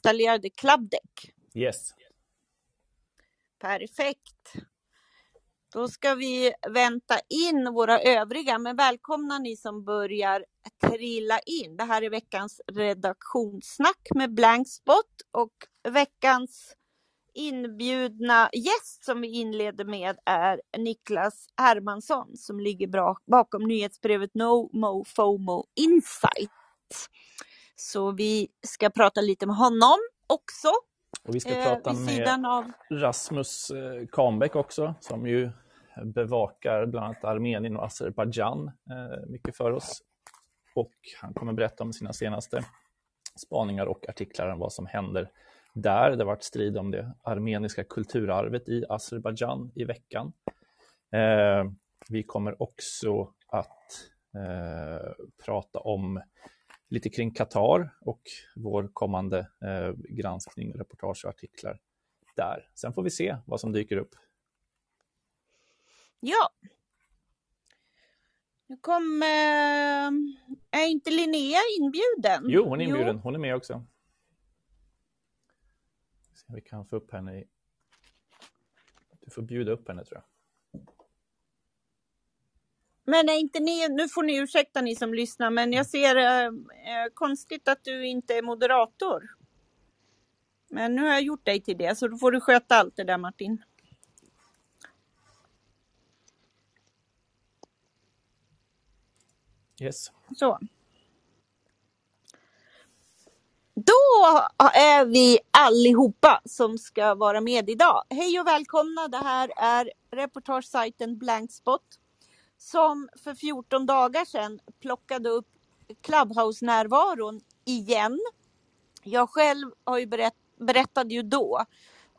installerade Clubdeck? Yes. Perfekt. Då ska vi vänta in våra övriga, men välkomna ni som börjar trilla in. Det här är veckans redaktionssnack med Blankspot och veckans inbjudna gäst som vi inleder med är Niklas Hermansson som ligger bra bakom nyhetsbrevet No Mo FOMO Insight. Så vi ska prata lite med honom också. Och vi ska eh, prata med av... Rasmus eh, Kahnbäck också som ju bevakar bland annat Armenien och Azerbajdzjan eh, mycket för oss. Och han kommer berätta om sina senaste spaningar och artiklar om vad som händer där. Det har varit strid om det armeniska kulturarvet i Azerbajdzjan i veckan. Eh, vi kommer också att eh, prata om lite kring Qatar och vår kommande eh, granskning, reportage och artiklar där. Sen får vi se vad som dyker upp. Ja. Nu kommer... Är inte Linnea inbjuden? Jo, hon är inbjuden. Jo. Hon är med också. Vi kan få upp henne i... Du får bjuda upp henne tror jag. Men är inte ni, nu får ni ursäkta ni som lyssnar, men jag ser eh, eh, konstigt att du inte är moderator. Men nu har jag gjort dig till det, så då får du sköta allt det där Martin. Yes. Så. Då är vi allihopa som ska vara med idag. Hej och välkomna. Det här är reportagesajten Blankspot som för 14 dagar sedan plockade upp Clubhouse-närvaron igen. Jag själv har ju berätt, berättade ju då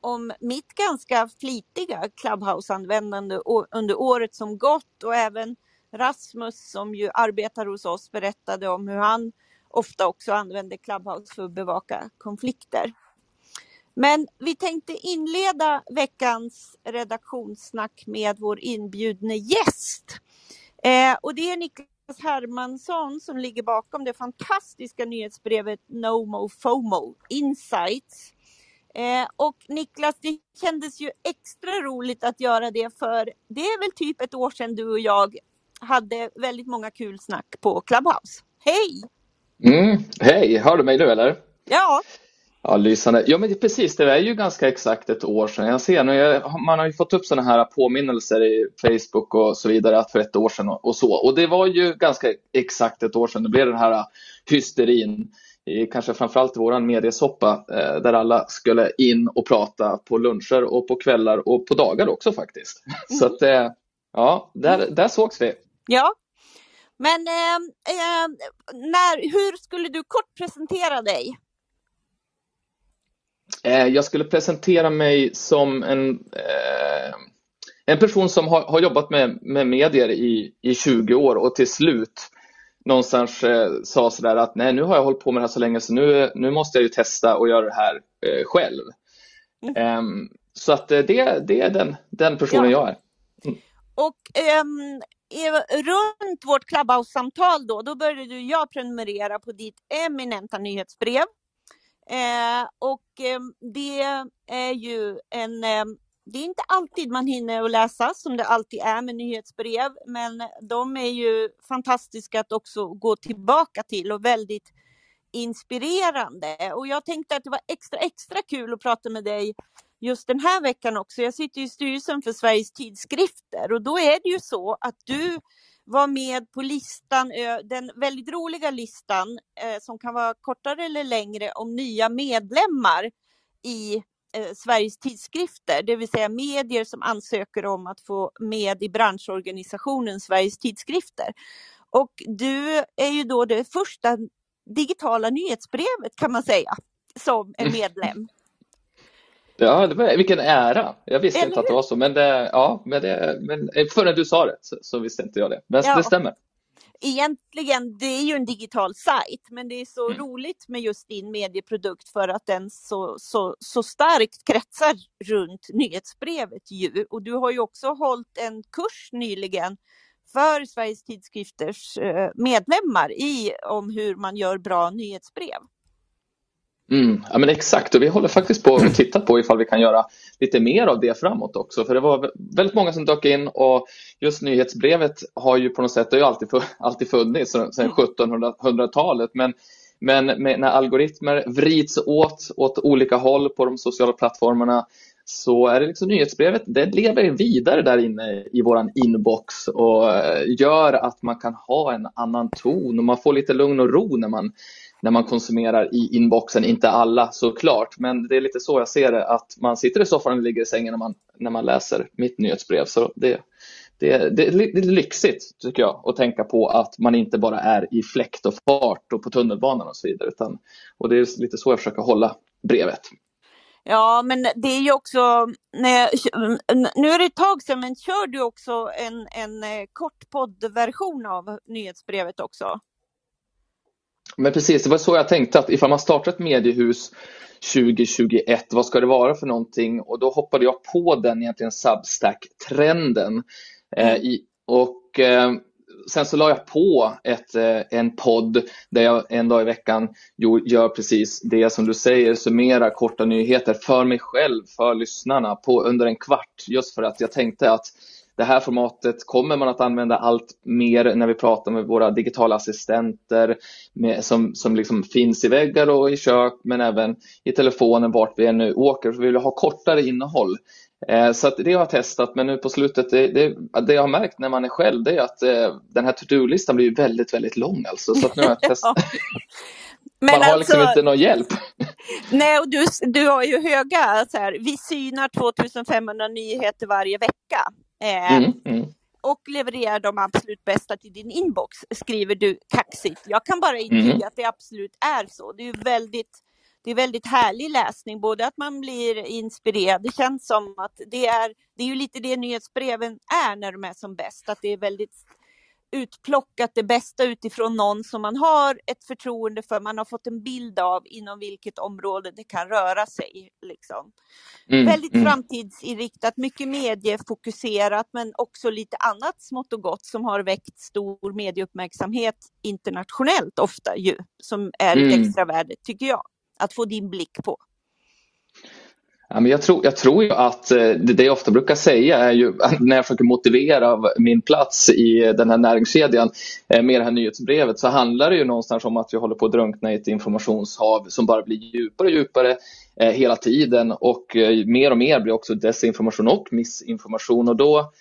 om mitt ganska flitiga Clubhouse-användande under året som gått och även Rasmus som ju arbetar hos oss berättade om hur han ofta också använder Clubhouse för att bevaka konflikter. Men vi tänkte inleda veckans redaktionssnack med vår inbjudne gäst. Eh, och det är Niklas Hermansson som ligger bakom det fantastiska nyhetsbrevet No Mo FOMO Insights. Eh, och Niklas, det kändes ju extra roligt att göra det för det är väl typ ett år sedan du och jag hade väldigt många kul snack på Clubhouse. Hej! Mm, hej, hör du mig nu eller? Ja. Ja, lysande. Ja, men precis, det är ju ganska exakt ett år sedan. Jag ser nu, man har ju fått upp sådana här påminnelser i Facebook och så vidare för ett år sedan och, och så. Och det var ju ganska exakt ett år sedan det blev den här hysterin i kanske framförallt vår mediesoppa eh, där alla skulle in och prata på luncher och på kvällar och på dagar också faktiskt. Mm. Så att, eh, ja, där, där sågs vi. Ja, men eh, eh, när, hur skulle du kort presentera dig? Eh, jag skulle presentera mig som en, eh, en person som har, har jobbat med, med medier i, i 20 år och till slut någonstans eh, sa sådär att nej, nu har jag hållit på med det här så länge så nu, nu måste jag ju testa och göra det här eh, själv. Mm. Ehm, så att det, det är den, den personen ja. jag är. Mm. Och um, runt vårt Clubhouse-samtal då, då började jag prenumerera på ditt eminenta nyhetsbrev. Eh, och eh, det är ju en eh, det är inte alltid man hinner att läsa som det alltid är med nyhetsbrev, men de är ju fantastiska att också gå tillbaka till och väldigt inspirerande. Och jag tänkte att det var extra, extra kul att prata med dig just den här veckan också. Jag sitter i styrelsen för Sveriges tidskrifter och då är det ju så att du var med på listan, den väldigt roliga listan som kan vara kortare eller längre om nya medlemmar i Sveriges tidskrifter, det vill säga medier som ansöker om att få med i branschorganisationen Sveriges tidskrifter. Och du är ju då det första digitala nyhetsbrevet kan man säga som är medlem. Ja, det var, vilken ära. Jag visste Eller inte att det var så, men, det, ja, men, det, men förrän du sa det så, så visste inte jag det. Men ja. det stämmer. Egentligen, det är ju en digital sajt, men det är så mm. roligt med just din medieprodukt för att den så, så, så starkt kretsar runt nyhetsbrevet ju. Och du har ju också hållit en kurs nyligen för Sveriges tidskrifters eh, medlemmar i om hur man gör bra nyhetsbrev. Mm, ja men exakt och vi håller faktiskt på att titta på ifall vi kan göra lite mer av det framåt också. För det var väldigt många som dök in och just nyhetsbrevet har ju på något sätt, det har ju alltid, alltid funnits sedan 1700-talet. Men, men med, när algoritmer vrids åt, åt olika håll på de sociala plattformarna så är det liksom nyhetsbrevet, det lever vidare där inne i våran inbox och eh, gör att man kan ha en annan ton och man får lite lugn och ro när man när man konsumerar i inboxen. Inte alla såklart, men det är lite så jag ser det. Att man sitter i soffan och ligger i sängen när man, när man läser mitt nyhetsbrev. Så det, det, det, det är lyxigt tycker jag att tänka på att man inte bara är i fläkt och fart och på tunnelbanan och så vidare. Utan, och det är lite så jag försöker hålla brevet. Ja, men det är ju också, när nu är det ett tag sedan, men kör du också en, en eh, kort poddversion av nyhetsbrevet också? Men precis, det var så jag tänkte att ifall man startar ett mediehus 2021, vad ska det vara för någonting? Och då hoppade jag på den egentligen Substack-trenden. Eh, och eh, sen så la jag på ett, eh, en podd där jag en dag i veckan gör precis det som du säger, summerar korta nyheter för mig själv, för lyssnarna på under en kvart. Just för att jag tänkte att det här formatet kommer man att använda allt mer när vi pratar med våra digitala assistenter med, som, som liksom finns i väggar och i kök men även i telefonen vart vi än nu åker. Så vi vill ha kortare innehåll. Eh, så det har jag testat men nu på slutet, det, det, det, jag har märkt när man är själv det är att eh, den här to-do-listan blir väldigt, väldigt lång alltså. Så nu har jag testat. Men man har liksom alltså, inte någon hjälp. Nej, och du, du har ju höga, så här, vi synar 2500 nyheter varje vecka. Eh, mm, mm. Och levererar de absolut bästa till din inbox, skriver du kaxigt. Jag kan bara intyga mm. att det absolut är så. Det är väldigt det är väldigt härlig läsning, både att man blir inspirerad, det känns som att det är, det är ju lite det nyhetsbreven är när de är som bäst, att det är väldigt utplockat det bästa utifrån någon som man har ett förtroende för, man har fått en bild av inom vilket område det kan röra sig. Liksom. Mm, Väldigt mm. framtidsinriktat, mycket mediefokuserat men också lite annat smått och gott som har väckt stor medieuppmärksamhet internationellt ofta ju, som är ett mm. extra värde tycker jag, att få din blick på. Ja, men jag, tror, jag tror ju att eh, det jag ofta brukar säga är ju när jag försöker motivera min plats i eh, den här näringskedjan eh, med det här nyhetsbrevet så handlar det ju någonstans om att vi håller på att drunkna i ett informationshav som bara blir djupare och djupare hela tiden. Och mer och mer blir också desinformation och missinformation. Och då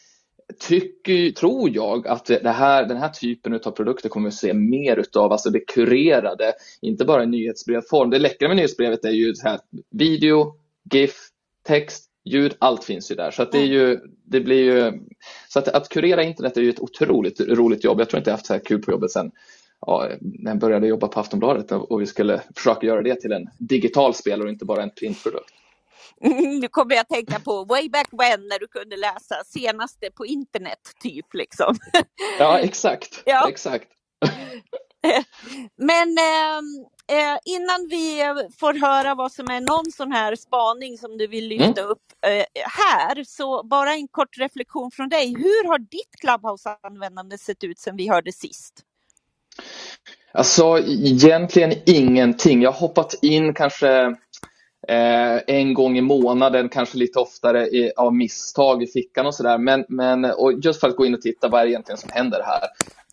tycker, tror jag att det här, den här typen av produkter kommer vi se mer utav, alltså det kurerade, inte bara i nyhetsbrevform. Det läckra med nyhetsbrevet är ju så här, video, GIF, text, ljud, allt finns ju där. Så att det, är ju, det blir ju, så att, att kurera internet är ju ett otroligt roligt jobb. Jag tror inte jag haft så här kul på jobbet sen ja, när jag började jobba på Aftonbladet och vi skulle försöka göra det till en digital spel och inte bara en printprodukt. Nu kommer jag tänka på way back when när du kunde läsa senaste på internet typ liksom. Ja exakt, ja. exakt. Men ehm, eh, innan vi får höra vad som är någon sån här spaning som du vill lyfta mm. upp eh, här, så bara en kort reflektion från dig. Hur har ditt Clubhouse-användande sett ut sedan vi hörde sist? Alltså egentligen ingenting. Jag har hoppat in kanske Eh, en gång i månaden, kanske lite oftare i, av misstag i fickan och sådär. Men, men och just för att gå in och titta, vad är det egentligen som händer här?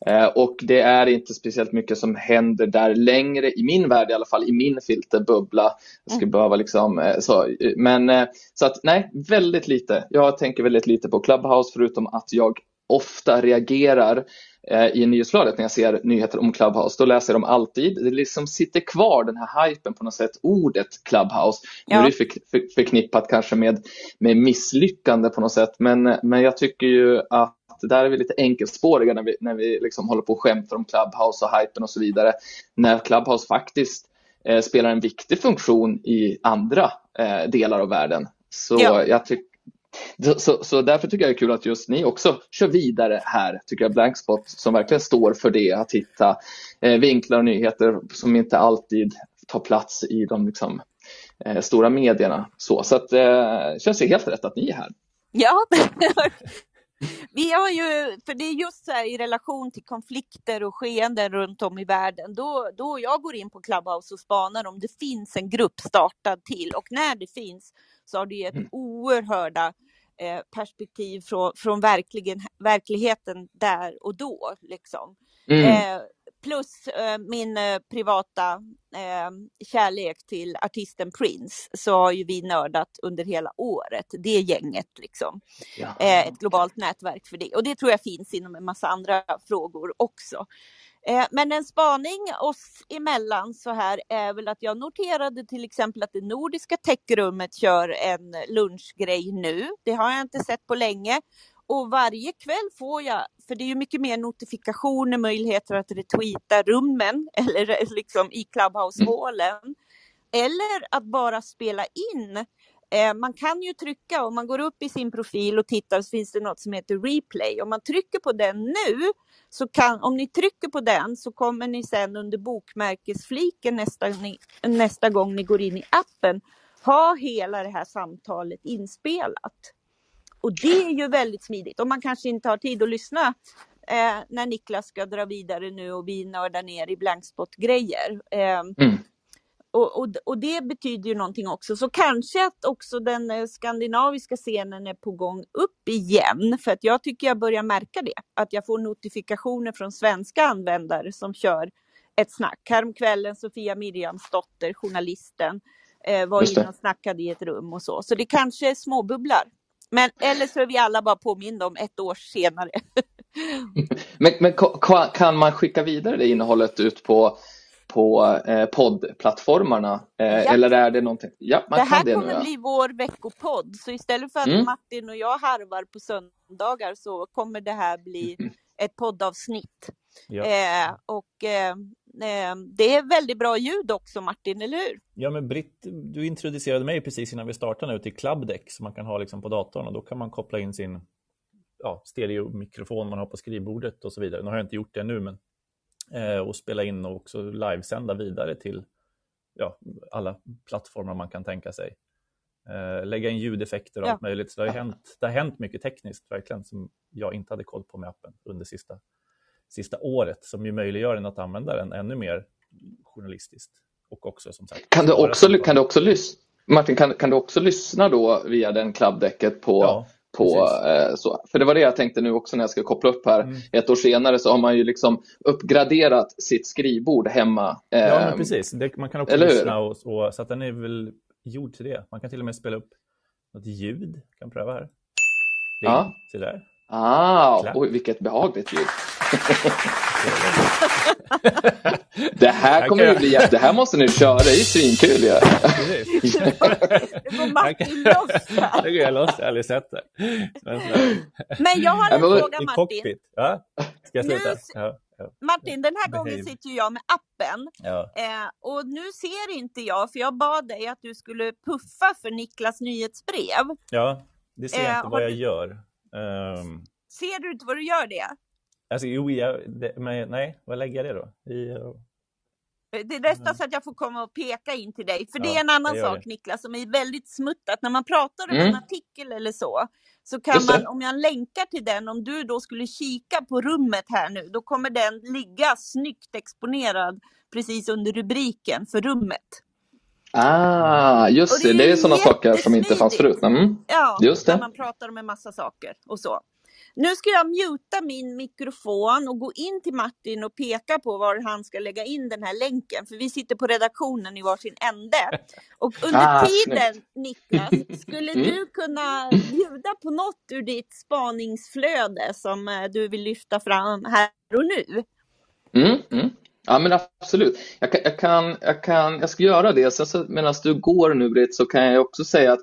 Eh, och det är inte speciellt mycket som händer där längre, i min värld i alla fall, i min filterbubbla. Jag skulle mm. behöva liksom, eh, så, men eh, så att nej, väldigt lite. Jag tänker väldigt lite på Clubhouse förutom att jag ofta reagerar i nyhetsflödet när jag ser nyheter om Clubhouse. Då läser jag dem alltid. Det liksom sitter kvar den här hypen på något sätt, ordet Clubhouse. Ja. Nu är det för, för, förknippat kanske med, med misslyckande på något sätt. Men, men jag tycker ju att där är vi lite enkelspåriga när vi, när vi liksom håller på och skämtar om Clubhouse och hypen och så vidare. När Clubhouse faktiskt eh, spelar en viktig funktion i andra eh, delar av världen. Så ja. jag tycker så, så därför tycker jag det är kul att just ni också kör vidare här, tycker jag, Blankspot, som verkligen står för det, att hitta eh, vinklar och nyheter som inte alltid tar plats i de liksom, eh, stora medierna. Så, så att, eh, känns det helt rätt att ni är här. Ja, Vi har ju, för det är just så här i relation till konflikter och skeenden runt om i världen, då, då jag går in på Clubhouse och spanar om det finns en grupp startad till och när det finns så har det gett mm. oerhörda eh, perspektiv från, från verkligen, verkligheten där och då. Liksom. Mm. Eh, plus eh, min eh, privata eh, kärlek till artisten Prince så har ju vi nördat under hela året, det gänget liksom. Ja. Eh, ett globalt nätverk för det och det tror jag finns inom en massa andra frågor också. Eh, men en spaning oss emellan så här är väl att jag noterade till exempel att det nordiska techrummet kör en lunchgrej nu. Det har jag inte sett på länge och varje kväll får jag, för det är ju mycket mer notifikationer, möjligheter att retweeta rummen eller liksom i Clubhouse-hålen. Eller att bara spela in. Eh, man kan ju trycka, om man går upp i sin profil och tittar så finns det något som heter replay. Om man trycker på den nu, så kan, om ni trycker på den så kommer ni sen under bokmärkesfliken nästa, nästa gång ni går in i appen ha hela det här samtalet inspelat. Och det är ju väldigt smidigt. om man kanske inte har tid att lyssna eh, när Niklas ska dra vidare nu och vi nördar ner i blankspot-grejer. Eh, mm och, och, och, det betyder ju någonting också. Så kanske att också den eh, skandinaviska scenen är på gång upp igen. För att jag tycker jag börjar märka det. Att jag får notifikationer från svenska användare som kör ett snack. Häromkvällen Sofia Miriamsdotter, journalisten, eh, var inne och snackade i ett rum och så. Så det kanske är småbubblar. Men eller så är vi alla bara påminda om ett år senare. men, men kan man skicka vidare det innehållet ut på, på eh, poddplattformarna? Eh, ja. Eller är det någonting? Ja, man det här det kommer nu, ja. bli vår veckopodd. Så istället för att mm. Martin och jag harvar på söndagar så kommer det här bli ett poddavsnitt. Ja. Eh, och eh, eh, det är väldigt bra ljud också Martin, eller hur? Ja, men Britt, du introducerade mig precis innan vi startade nu till Clubdeck som man kan ha liksom på datorn och då kan man koppla in sin ja, stereomikrofon man har på skrivbordet och så vidare. Nu har jag inte gjort det nu, men och spela in och också livesända vidare till ja, alla plattformar man kan tänka sig. Eh, lägga in ljudeffekter och ja. allt möjligt. Så det har, hänt, det har hänt mycket tekniskt verkligen som jag inte hade koll på med appen under sista sista året som ju möjliggör en att använda den ännu mer journalistiskt. Och också som sagt. Kan du också, kan du också lyssna? Martin, kan, kan du också lyssna då via den klubbdäcket på, ja, på eh, så? För det var det jag tänkte nu också när jag ska koppla upp här. Mm. Ett år senare så har man ju liksom uppgraderat sitt skrivbord hemma. Eh, ja, precis. Det, man kan också lyssna och, och, så att den är väl gjord till det. Man kan till och med spela upp något ljud. Kan pröva här. Ring. Ja. Se där. Ah, oj, vilket behagligt ljud. Det här kommer ju bli, det här måste ni köra, det är ju svinkul ju. Martin loss här. Nu går jag loss, jag har aldrig sett det. Men jag har en fråga Martin. Ja, ska jag sluta? Ja. Martin, den här gången sitter jag med appen ja. eh, och nu ser inte jag, för jag bad dig att du skulle puffa för Niklas nyhetsbrev. Ja, det ser jag inte eh, vad jag gör. Um... Ser du inte vad du gör det? Alltså, jo, jag, det, men nej, vad lägger jag det då? I, uh... Det är nästan så att jag får komma och peka in till dig. För det är en annan sak det. Niklas som är väldigt smuttat. När man pratar om mm. en artikel eller så, så kan man, om jag länkar till den, om du då skulle kika på rummet här nu, då kommer den ligga snyggt exponerad precis under rubriken för rummet. Ah, just det, det är, det är sådana saker som inte fanns förut. Mm. Ja, just det. när man pratar om en massa saker och så. Nu ska jag muta min mikrofon och gå in till Martin och peka på var han ska lägga in den här länken. För vi sitter på redaktionen i varsin ände. Och under ah, tiden, snyggt. Niklas, skulle mm. du kunna bjuda på något ur ditt spaningsflöde som eh, du vill lyfta fram här och nu? Mm, mm. Ja men absolut. Jag kan, jag kan, jag kan, jag ska göra det. Sen så medan du går nu Britt så kan jag också säga att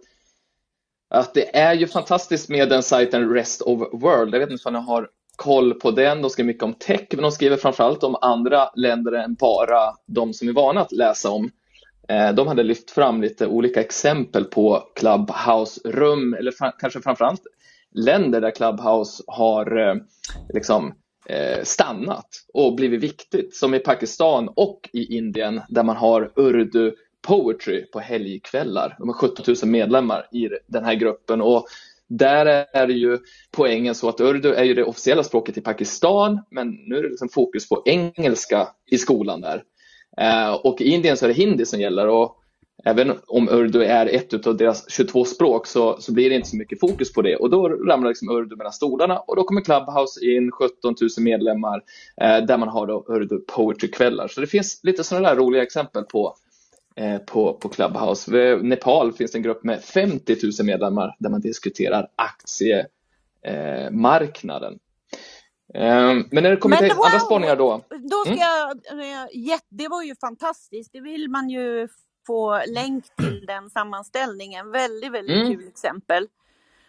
att det är ju fantastiskt med den sajten Rest of World. Jag vet inte om ni har koll på den. De skriver mycket om tech, men de skriver framförallt om andra länder än bara de som är vana att läsa om. Eh, de hade lyft fram lite olika exempel på Clubhouse-rum, eller kanske framförallt länder där Clubhouse har eh, liksom, eh, stannat och blivit viktigt, som i Pakistan och i Indien där man har urdu poetry på helgkvällar. De har 17 000 medlemmar i den här gruppen och där är det ju poängen så att urdu är ju det officiella språket i Pakistan, men nu är det liksom fokus på engelska i skolan där. Eh, och i Indien så är det hindi som gäller och även om urdu är ett av deras 22 språk så, så blir det inte så mycket fokus på det och då ramlar liksom urdu mellan stolarna och då kommer Clubhouse in, 17 000 medlemmar eh, där man har då urdu poetry-kvällar. Så det finns lite sådana där roliga exempel på på, på Clubhouse. Vid Nepal finns en grupp med 50 000 medlemmar där man diskuterar aktiemarknaden. Eh, men när det kommer till wow, andra spaningar då? då ska mm. jag, det var ju fantastiskt. Det vill man ju få länk till den sammanställningen. Väldigt, väldigt mm. kul exempel.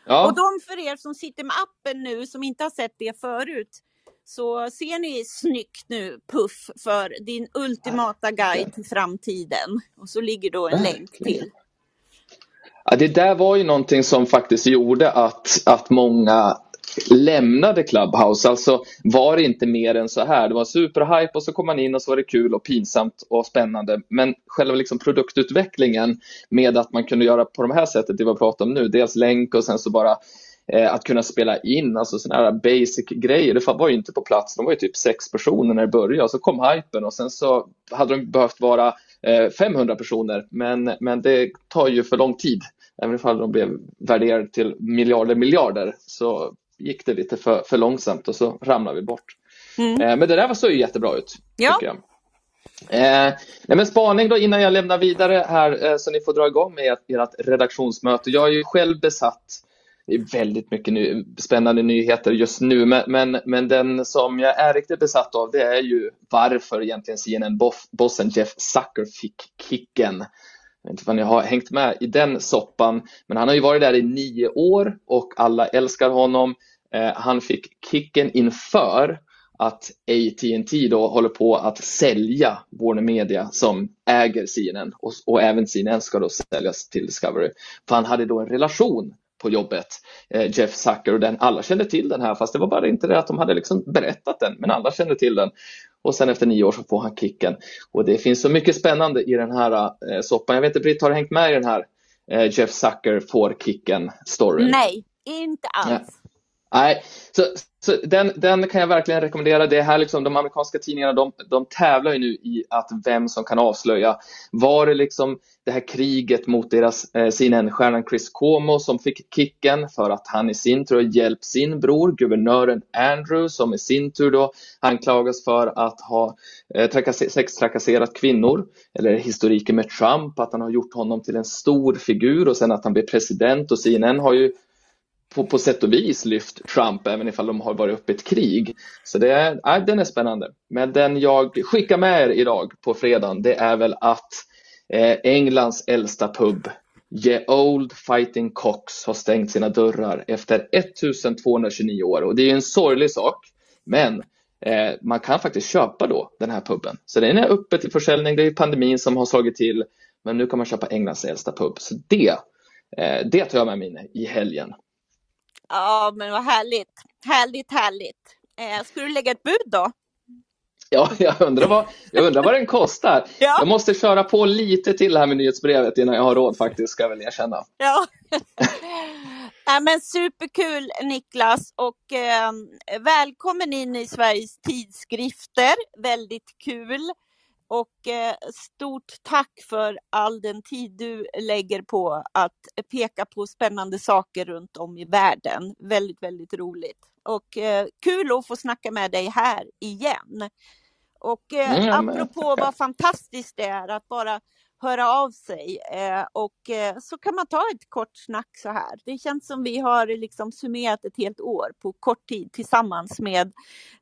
Ja. Och de för er som sitter med appen nu som inte har sett det förut så ser ni snyggt nu Puff för din ultimata guide till framtiden. Och så ligger då en länk till. Ja, det där var ju någonting som faktiskt gjorde att, att många lämnade Clubhouse. Alltså var det inte mer än så här. Det var superhype och så kom man in och så var det kul och pinsamt och spännande. Men själva liksom produktutvecklingen med att man kunde göra på de här sättet, det vi pratar om nu, dels länk och sen så bara att kunna spela in, alltså sådana här basic grejer, det var ju inte på plats. De var ju typ sex personer när det började, så kom hypen och sen så hade de behövt vara 500 eh, personer, men, men det tar ju för lång tid. Även om de blev värderade till miljarder miljarder så gick det lite för, för långsamt och så ramlade vi bort. Mm. Eh, men det där såg ju jättebra ut. Ja. Jag. Eh, nej men spaning då innan jag lämnar vidare här eh, så ni får dra igång med ert, ert redaktionsmöte. Jag är ju själv besatt det är väldigt mycket ny, spännande nyheter just nu, men, men, men den som jag är riktigt besatt av det är ju varför egentligen CNN-bossen Jeff Zucker fick kicken. Jag vet inte om ni har hängt med i den soppan, men han har ju varit där i nio år och alla älskar honom. Eh, han fick kicken inför att AT&T då håller på att sälja Warner Media som äger CNN och, och även CNN ska då säljas till Discovery. För han hade då en relation på jobbet, eh, Jeff Zucker och den, alla kände till den här fast det var bara inte det att de hade liksom berättat den men alla kände till den. Och sen efter nio år så får han kicken. Och det finns så mycket spännande i den här eh, soppan. Jag vet inte Britt, har du hängt med i den här eh, Jeff Zucker får kicken storyn? Nej, inte alls. Ja. Nej, så, så den, den kan jag verkligen rekommendera. Det här liksom, de amerikanska tidningarna de, de tävlar ju nu i att vem som kan avslöja. Var det liksom det här kriget mot deras eh, CNN-stjärnan Chris Cuomo som fick kicken för att han i sin tur hjälpt sin bror, guvernören Andrew, som i sin tur då anklagas för att ha eh, trakasse sextrakasserat kvinnor. Eller historiken med Trump, att han har gjort honom till en stor figur och sen att han blir president och CNN har ju på, på sätt och vis lyft Trump även ifall de har varit uppe i ett krig. Så det är, ja, den är spännande. Men den jag skickar med er idag på fredagen det är väl att eh, Englands äldsta pub The Old Fighting Cox har stängt sina dörrar efter 1229 år och det är en sorglig sak. Men eh, man kan faktiskt köpa då den här puben. Så den är uppe till försäljning. Det är pandemin som har slagit till. Men nu kan man köpa Englands äldsta pub. Så det, eh, det tar jag med mig i helgen. Ja, men vad härligt. Härligt, härligt. Eh, ska du lägga ett bud då? Ja, jag undrar vad, jag undrar vad den kostar. Ja. Jag måste köra på lite till här med nyhetsbrevet innan jag har råd faktiskt, ska jag väl erkänna. Ja. ja men superkul Niklas och eh, välkommen in i Sveriges tidskrifter. Väldigt kul. Och eh, stort tack för all den tid du lägger på att peka på spännande saker runt om i världen. Väldigt, väldigt roligt. Och eh, kul att få snacka med dig här igen. Och eh, mm, apropå vad fantastiskt det är att bara höra av sig eh, och eh, så kan man ta ett kort snack så här. Det känns som vi har liksom summerat ett helt år på kort tid tillsammans med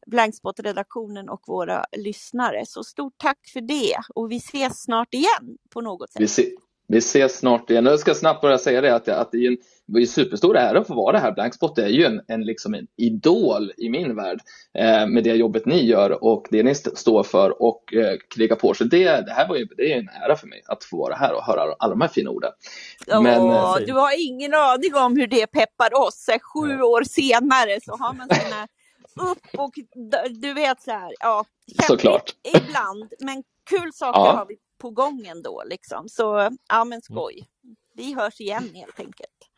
Blankspot-redaktionen och våra lyssnare. Så stort tack för det och vi ses snart igen på något sätt. Vi, se, vi ses snart igen. Jag ska snabbt bara säga det att, att det är en det ju superstor ära att få vara här. Blankspot är ju en, en, liksom en idol i min värld eh, med det jobbet ni gör och det ni står för och eh, krigar på. Så det, det här var ju det är en ära för mig att få vara här och höra alla de här fina orden. Men, Åh, eh, du har ingen aning om hur det peppar oss. Sju ja. år senare så har man sina upp och du vet så här, ja, Såklart. ibland, men kul saker ja. har vi på gång ändå liksom. Så ja, men skoj. Vi hörs igen helt enkelt.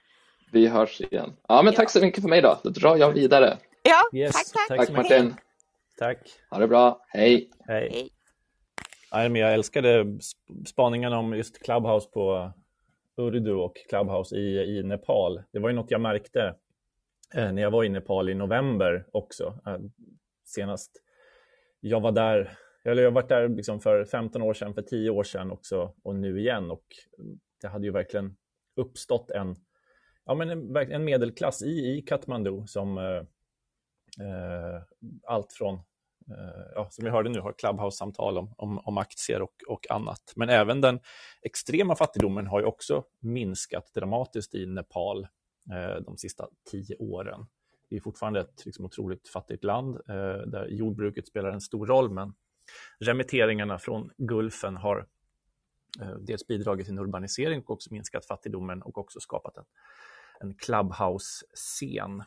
Vi hörs igen. Ja, men tack så mycket för mig då. Då drar jag vidare. Ja, yes, tack, tack. Tack, Martin. Tack. Ha det bra. Hej. Hej. Hej. Men jag älskade spaningarna om just Clubhouse på Urdu och Clubhouse i, i Nepal. Det var ju något jag märkte eh, när jag var i Nepal i november också. Eh, senast jag var där, jag har varit där liksom för 15 år sedan, för 10 år sedan också och nu igen. Och det hade ju verkligen uppstått en, ja, men en, en medelklass i, i Kathmandu som eh, eh, allt från Eh, ja, som vi hörde nu, har Clubhouse-samtal om, om, om, aktier och, och annat. Men även den extrema fattigdomen har ju också minskat dramatiskt i Nepal eh, de sista tio åren. Det är fortfarande ett liksom, otroligt fattigt land eh, där jordbruket spelar en stor roll, men remitteringarna från Gulfen har eh, dels bidragit till en urbanisering och också minskat fattigdomen och också skapat en, en Clubhouse-scen.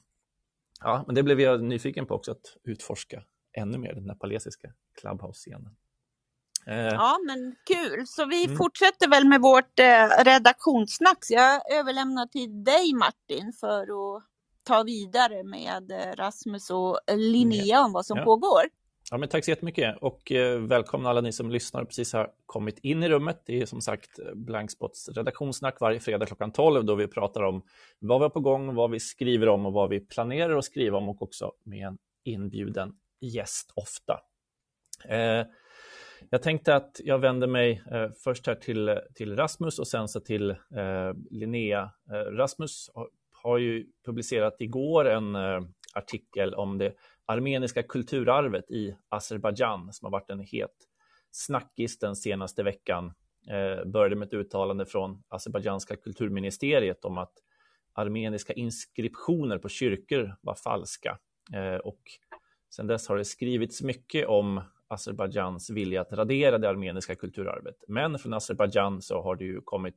Ja, men det blev jag nyfiken på också att utforska ännu mer den nepalesiska Clubhouse-scenen. Eh, ja, men kul. Så vi mm. fortsätter väl med vårt eh, redaktionssnack. Jag överlämnar till dig Martin för att ta vidare med eh, Rasmus och Linnea om vad som ja. pågår. Ja, men tack så jättemycket och eh, välkomna alla ni som lyssnar och precis har kommit in i rummet. Det är som sagt eh, Blankspots redaktionssnack varje fredag klockan 12 då vi pratar om vad vi har på gång, vad vi skriver om och vad vi planerar att skriva om och också med en inbjuden gäst ofta. Eh, jag tänkte att jag vänder mig eh, först här till, till Rasmus och sen så till eh, Linnea. Eh, Rasmus har ju publicerat igår en artikel om det armeniska kulturarvet i Azerbajdzjan som har varit en het snackis den senaste veckan. Eh, började med ett uttalande från Azerbajdzjanska kulturministeriet om att armeniska inskriptioner på kyrkor var falska. Eh, och Sedan dess har det skrivits mycket om Azerbajdzjans vilja att radera det armeniska kulturarvet. Men från Azerbajdzjan så har det ju kommit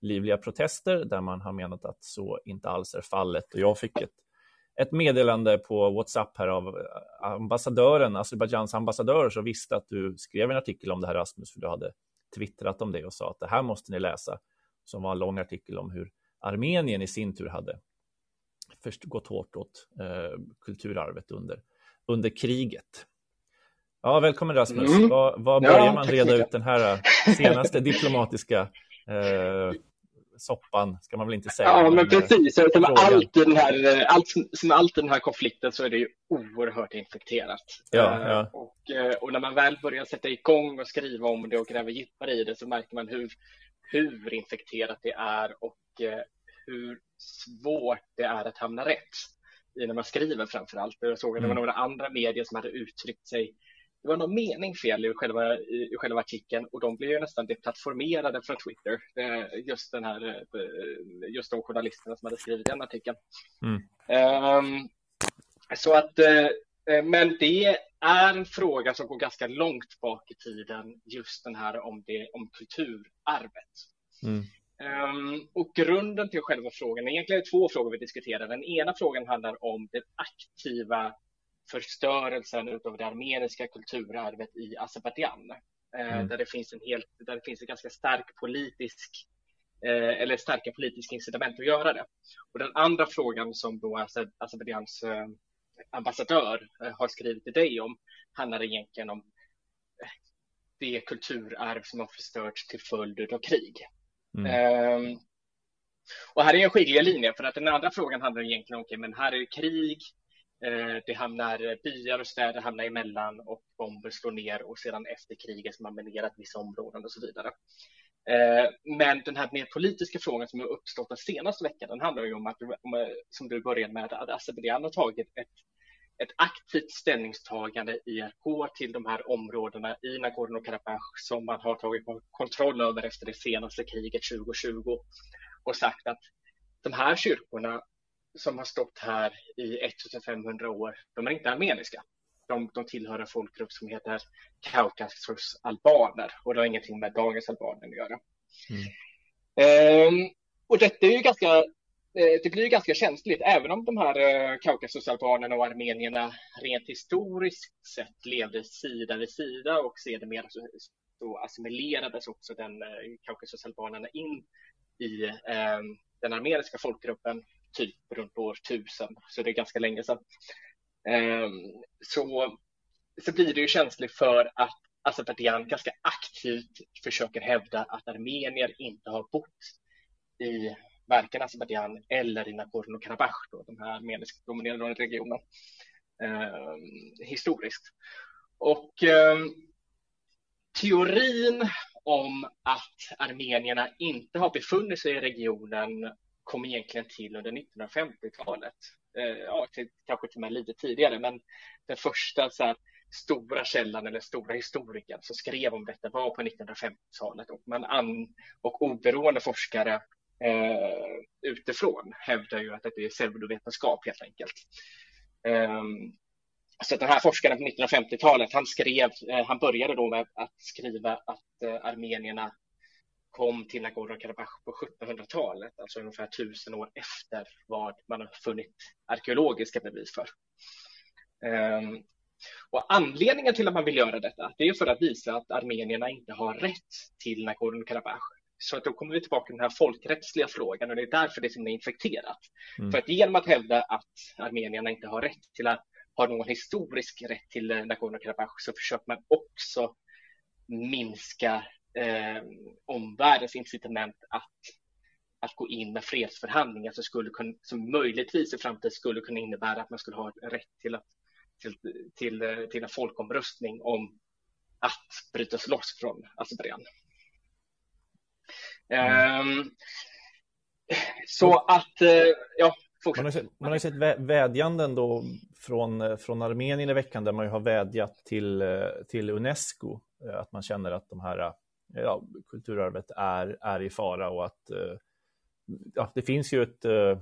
livliga protester där man har menat att så inte alls är fallet. Och jag fick ett, ett meddelande på WhatsApp här av ambassadören, Azerbajdzjans ambassadör, som visste att du skrev en artikel om det här Rasmus, för du hade twittrat om det och sa att det här måste ni läsa. Som var en lång artikel om hur Armenien i sin tur hade först gått hårt åt eh, kulturarvet under under kriget. Ja, välkommen Rasmus. Mm. Vad, vad börjar ja, man reda ut den här äh, senaste diplomatiska eh, soppan, ska man väl inte säga. Ja, men, men äh, precis. Som allt, den här, allt, som allt den här konflikten så är det ju oerhört infekterat. Ja, ja. Och, och, när man väl börjar sätta igång och skriva om det och gräva djupare i det så märker man hur, hur infekterat det är och hur svårt det är att hamna rätt i när man skriver framför allt. Jag såg att det var mm. några andra medier som hade uttryckt sig det var någon mening fel i själva, i själva artikeln och de blev ju nästan deplattformerade från Twitter. Just, den här, eh, just de journalisterna som hade skrivit den artikeln. Mm. Um, så att, uh, men det är en fråga som går ganska långt bak i tiden, just den här om, det, om kulturarvet. Mm. Um, och grunden till själva frågan, egentligen är det två frågor vi diskuterar. Den ena frågan handlar om den aktiva förstörelsen av det armeniska kulturarvet i Azerbajdzjan. Eh, mm. där, det finns en helt, där det finns en ganska stark politisk eh, eller starka politiska incitament att göra det. Och den andra frågan som då Azerbajdzjans eh, ambassadör har skrivit till dig om handlar egentligen om det kulturarv som har förstörts till följd av krig. Mm. Um, och här är en skiljelinje för att den andra frågan handlar egentligen om, okay, men här är det krig, Eh, det hamnar eh, byar och städer hamnar emellan och bomber slår ner och sedan efter kriget som har minerat vissa områden och så vidare. Eh, men den här mer politiska frågan som har uppstått den senaste veckan, den handlar ju om att, som du började med, att Azerbajdzjan har tagit ett ett aktivt ställningstagande i att gå till de här områdena i Nagorno-Karabach som man har tagit kontroll över efter det senaste kriget 2020 och sagt att de här kyrkorna som har stått här i 1500 år, de är inte armeniska. De, de tillhör en folkgrupp som heter Kaukasus albaner och det har ingenting med dagens albaner att göra. Mm. Um, och detta är ju ganska Eh, det blir ganska känsligt, även om de här eh, Kaukasusalbanerna och armenierna rent historiskt sett levde sida vid sida och sedermera så, så assimilerades också den eh, Kaukasusalbanerna in i eh, den armeniska folkgruppen typ runt år 1000, så det är ganska länge sedan. Ehm, så, så blir det ju känsligt för att Azerbajdzjan ganska aktivt försöker hävda att armenier inte har bott i varken Azerbajdzjan eller i Nagorno-Karabach, de här armeniskt dominerade regionen, eh, historiskt. Och eh, teorin om att armenierna inte har befunnit sig i regionen kom egentligen till under 1950-talet. Eh, ja, till, kanske till och med lite tidigare, men den första så här, stora källan eller stora historikern som skrev om detta var på 1950-talet och, man an, och oberoende forskare eh, utifrån hävdar ju att det är pseudovetenskap helt enkelt. Eh, så den här forskaren på 1950-talet, han skrev, eh, han började då med att skriva att eh, armenierna kom till Nagorno-Karabach på 1700-talet, alltså ungefär tusen år efter vad man har funnit arkeologiska bevis för. Um, och anledningen till att man vill göra detta, det är för att visa att armenierna inte har rätt till Nagorno-Karabach. Så att då kommer vi tillbaka till den här folkrättsliga frågan och det är därför det är så infekterat. Mm. För att genom att hävda att armenierna inte har rätt till att ha någon historisk rätt till Nagorno-Karabach så försöker man också minska eh, omvärldens incitament att, att gå in med fredsförhandlingar som, skulle kunna, som möjligtvis i framtiden skulle kunna innebära att man skulle ha rätt till, att, till, till, till en folkomröstning om att bryta sig loss från Azerbajdzjan. Mm. Um, så att, uh, ja, fortsätt. Man har sett, man har sett vädjanden då från, från Armenien i veckan där man har vädjat till, till Unesco eh, att man känner att de här ja, kulturarvet är, är i fara och att eh, ja, det finns ju ett, eh,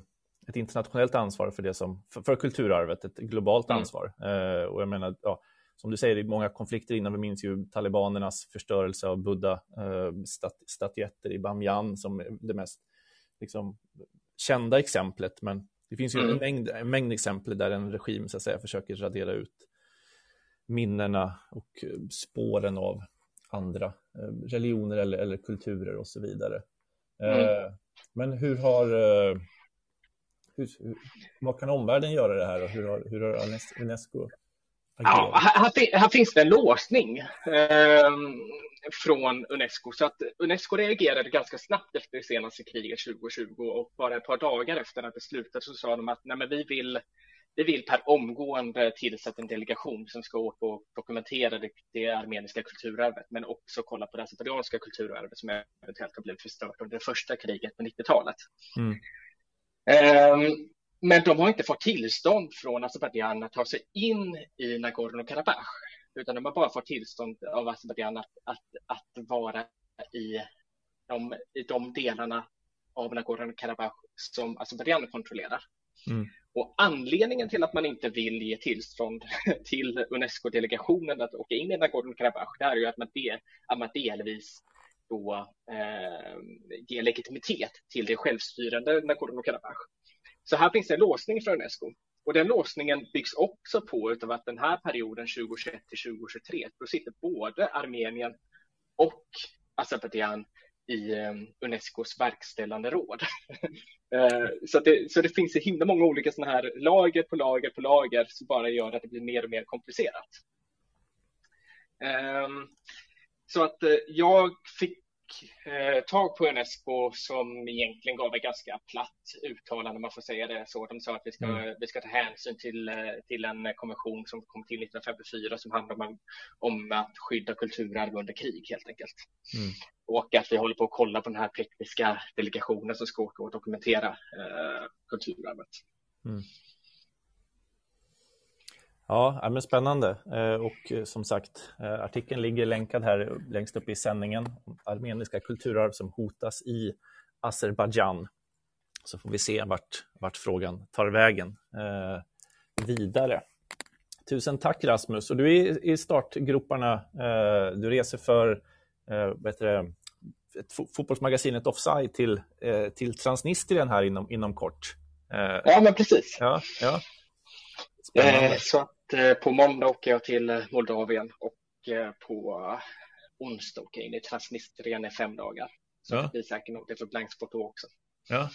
ett internationellt ansvar för det som, för, för kulturarvet, ett globalt mm. ansvar. Mm. och jag menar, ja, som du säger, i många konflikter innan, vi minns ju talibanernas förstörelse av Buddha-statyetter i Bamyan som är det mest liksom, kända exemplet, men det finns ju mm. en, mängd, en mängd exempel där en regim så att säga, försöker radera ut minnena och spåren av andra eh, religioner eller, eller kulturer och så vidare. Mm. Eh, men hur har eh, hur, vad kan omvärlden göra det här och hur har, hur har Unesco Ja, här, här, finns det en låsning eh, från Unesco. Så att Unesco reagerade ganska snabbt efter det senaste kriget 2020 och bara ett par dagar efter att det slutade så sa de att Nej, men vi vill vi vill per omgående tillsätta en delegation som ska åka och dokumentera det, det armeniska kulturarvet, men också kolla på det azerbajdzjanska kulturarvet som eventuellt har blivit förstört under det första kriget på 90-talet. Mm. Um, men de har inte fått tillstånd från Azerbajdzjan att ta sig in i Nagorno-Karabach, utan de har bara fått tillstånd av Azerbajdzjan att, att, att vara i de, i de delarna av Nagorno-Karabach som Azerbajdzjan kontrollerar. Mm. Och anledningen till att man inte vill ge tillstånd till Unesco-delegationen att åka in i Nagorno-Karabach, det är ju att man, del, att man delvis då eh, ger legitimitet till det självstyrande Nagorno-Karabach. Så här finns det en låsning för Unesco. Och den låsningen byggs också på av att den här perioden 2021 till 2023, då sitter både Armenien och Azerbajdzjan i eh, Unescos verkställande råd. Eh, så, det, så det finns så himla många olika sådana här lager på lager på lager som bara gör att det blir mer och mer komplicerat. Ehm, så att eh, jag fick eh, tag på Unesco som egentligen gav ett ganska platt uttalande, om man får säga det så. De sa att vi ska, mm. vi ska ta hänsyn till, eh, till en konvention som kom till 1954 som handlar om, om att skydda kulturarv under krig helt enkelt. Mm. Och att vi håller på att kolla på den här tekniska delegationen som ska åka och dokumentera eh, kulturarvet. Mm. Ja, men spännande. Eh, och eh, som sagt, eh, artikeln ligger länkad här längst upp i sändningen. Armeniska kulturarv som hotas i Azerbajdzjan. Så får vi se vart, vart frågan tar vägen eh, vidare. Tusen tack Rasmus. Och du är i startgroparna. Eh, du reser för eh, det, fotbollsmagasinet Offside till, till Transnistrien här inom, inom kort. ja, men precis. Ja, ja. så Eh, på måndag åker jag till eh, Moldavien och eh, på onsdag åker jag in i Transnistrien i fem dagar. Så ja. det blir säkert något för Blanksport då också. Ja.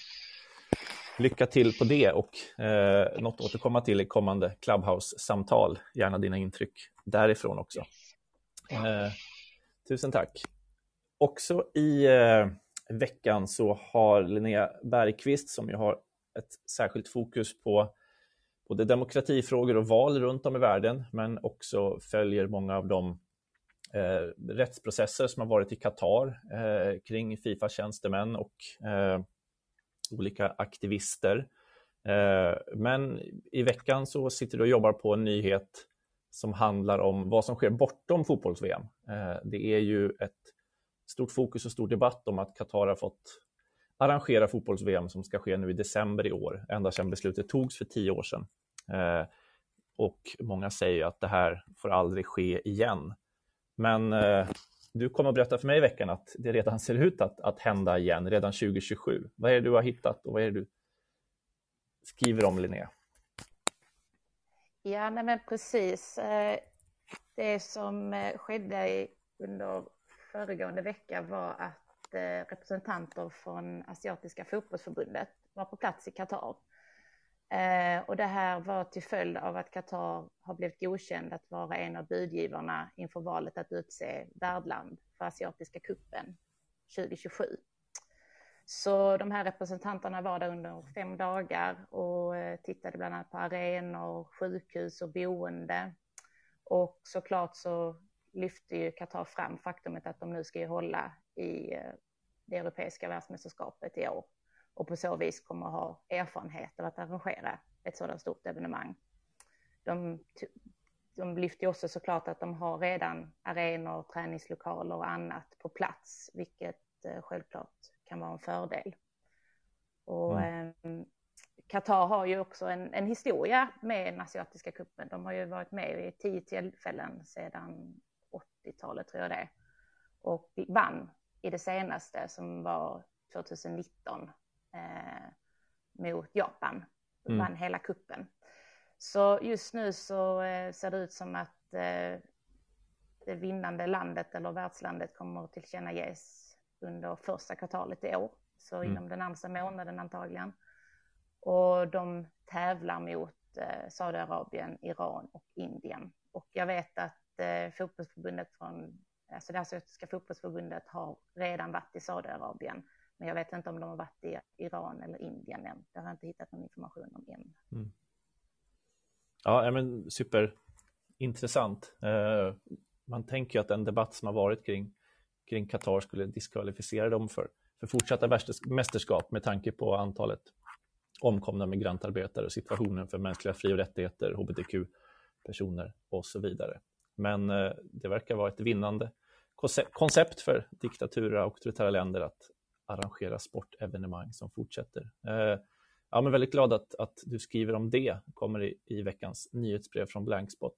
lycka till på det och eh, något att återkomma till i kommande Clubhouse-samtal. Gärna dina intryck därifrån också. Eh, tusen tack. Också i eh, veckan så har Linnea Bergqvist, som ju har ett särskilt fokus på både demokratifrågor och val runt om i världen, men också följer många av de eh, rättsprocesser som har varit i Qatar eh, kring Fifa-tjänstemän och eh, olika aktivister. Eh, men i veckan så sitter du och jobbar på en nyhet som handlar om vad som sker bortom fotbolls-VM. Eh, det är ju ett stort fokus och stor debatt om att Qatar har fått arrangera fotbolls-VM som ska ske nu i december i år, ända sedan beslutet togs för tio år sedan. Eh, och många säger att det här får aldrig ske igen. Men eh, du kommer att berätta för mig i veckan att det redan ser ut att, att hända igen, redan 2027. Vad är det du har hittat och vad är det du skriver om, Linnea? Ja, nej men precis. Eh, det som eh, skedde under föregående vecka var att Eh, representanter från Asiatiska fotbollsförbundet var på plats i Qatar. Eh, och det här var till följd av att Qatar har blivit godkänd att vara en av budgivarna inför valet att utse värdland för Asiatiska kuppen 2027. Så de här representanterna var där under fem dagar och eh, tittade bland annat på arenor, sjukhus och boende. Och såklart så lyfte ju Qatar fram faktumet att de nu ska ju hålla i det europeiska världsmästerskapet i år och på så vis kommer att ha erfarenhet av att arrangera ett sådant stort evenemang. De, de lyfter också såklart att de har redan arenor, träningslokaler och annat på plats, vilket eh, självklart kan vara en fördel. Och mm. eh, Qatar har ju också en, en, historia med den asiatiska kuppen. De har ju varit med vid tio tillfällen sedan 80-talet tror jag det Och vann i det senaste som var 2019 eh, mot Japan. Mm. Vann hela kuppen. Så just nu så eh, ser det ut som att eh, det vinnande landet eller världslandet kommer att tillkännages under första kvartalet i år, så mm. inom den närmsta månaden antagligen. Och de tävlar mot eh, Saudiarabien, Iran och Indien. Och jag vet att eh, fotbollsförbundet från, så det asiatiska fotbollsförbundet har redan varit i Saudiarabien. Men jag vet inte om de har varit i Iran eller Indien än. Det har jag inte hittat någon information om än. Mm. Ja, men superintressant. Eh, man tänker ju att den debatt som har varit kring kring Qatar skulle diskvalificera dem för, för fortsatta mästerskap med tanke på antalet omkomna migrantarbetare, och situationen för mänskliga fri och rättigheter, hbtq-personer och så vidare. Men eh, det verkar vara ett vinnande koncept för diktaturer och auktoritära länder att arrangera sportevenemang som fortsätter. Jag ja, men väldigt glad att, att du skriver om det, kommer i, i veckans nyhetsbrev från Blankspot.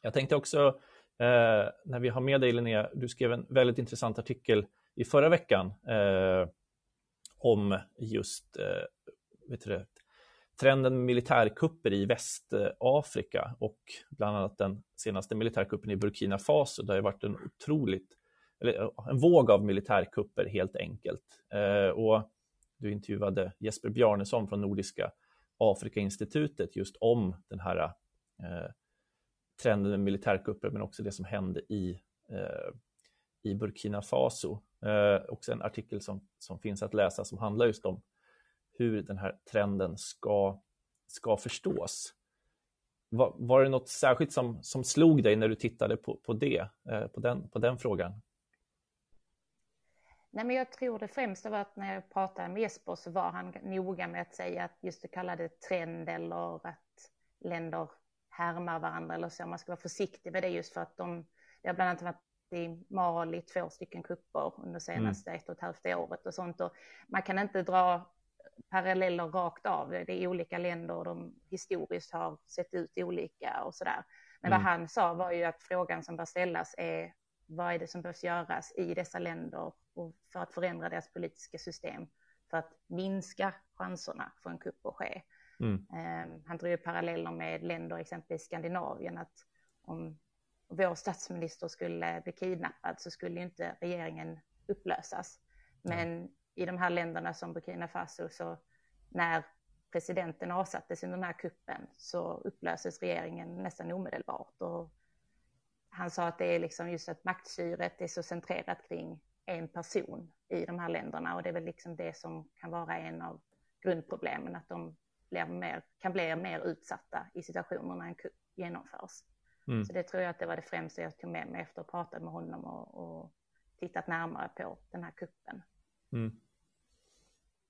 Jag tänkte också Eh, när vi har med dig Linnea, du skrev en väldigt intressant artikel i förra veckan eh, om just eh, vet du, trenden med militärkupper i Västafrika och bland annat den senaste militärkuppen i Burkina Faso. Det har varit en otroligt, eller en våg av militärkupper helt enkelt. Eh, och du intervjuade Jesper Bjarnesson från Nordiska Afrikainstitutet just om den här eh, trenden med militärkupper men också det som hände i, eh, i Burkina Faso. Eh, också en artikel som, som finns att läsa som handlar just om hur den här trenden ska, ska förstås. Var, var det något särskilt som, som slog dig när du tittade på, på det, eh, på, den, på den frågan? Nej, men jag tror det främst var att när jag pratade med Jesper så var han noga med att säga att just det kallade trend eller att länder härmar varandra eller så. Man ska vara försiktig med det just för att de, det har bland annat varit i Mali två stycken kupper under senaste mm. ett och ett halvt året och sånt. Och man kan inte dra paralleller rakt av. Det är olika länder och de historiskt har sett ut olika och sådär. Men mm. vad han sa var ju att frågan som bör ställas är vad är det som behövs göras i dessa länder och för att förändra deras politiska system för att minska chanserna för en kupp att ske. Mm. Ehm, han drog ju paralleller med länder, exempelvis Skandinavien, att om vår statsminister skulle bli kidnappad så skulle inte regeringen upplösas. Men. I de här länderna som Burkina Faso så när presidenten avsattes under den här kuppen så upplöses regeringen nästan omedelbart. Och han sa att det är liksom just att maktstyret är så centrerat kring en person i de här länderna och det är väl liksom det som kan vara en av grundproblemen, att de mer, kan bli mer utsatta i situationer när en kupp genomförs. Mm. Så det tror jag att det var det främsta jag tog med mig efter att ha pratat med honom och, och tittat närmare på den här kuppen. Mm.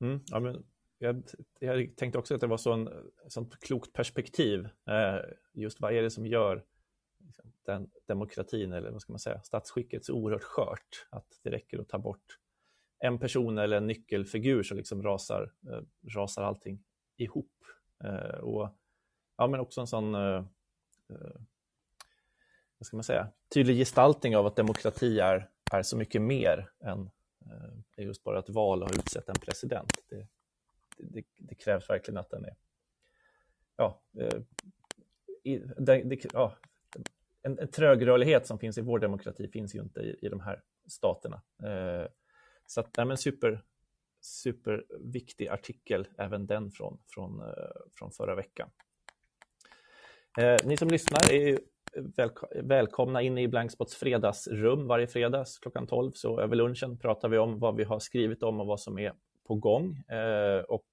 Mm, ja, men jag, jag, tänkte också att det var så en, sånt klokt perspektiv. Eh, just vad är det som gör liksom, den demokratin, eller vad ska man säga, statsskicket så oerhört skört att det räcker att ta bort en person eller en nyckelfigur så liksom rasar, eh, rasar allting ihop. Eh, och ja, men också en sån eh, eh, vad ska man säga, tydlig gestaltning av att demokrati är, är så mycket mer än det är just bara ett val har ha utsett en president. Det, det, det, krävs verkligen att den är... Ja, eh, det, ja, en, en trögrörlighet som finns i vår demokrati finns ju inte i, i de här staterna. Eh, så att, nej, men super, superviktig artikel, även den från, från, från förra veckan. Eh, ni som lyssnar är välkomna in i Blankspots fredagsrum varje fredags klockan 12. Så över lunchen pratar vi om vad vi har skrivit om och vad som är på gång. Eh, och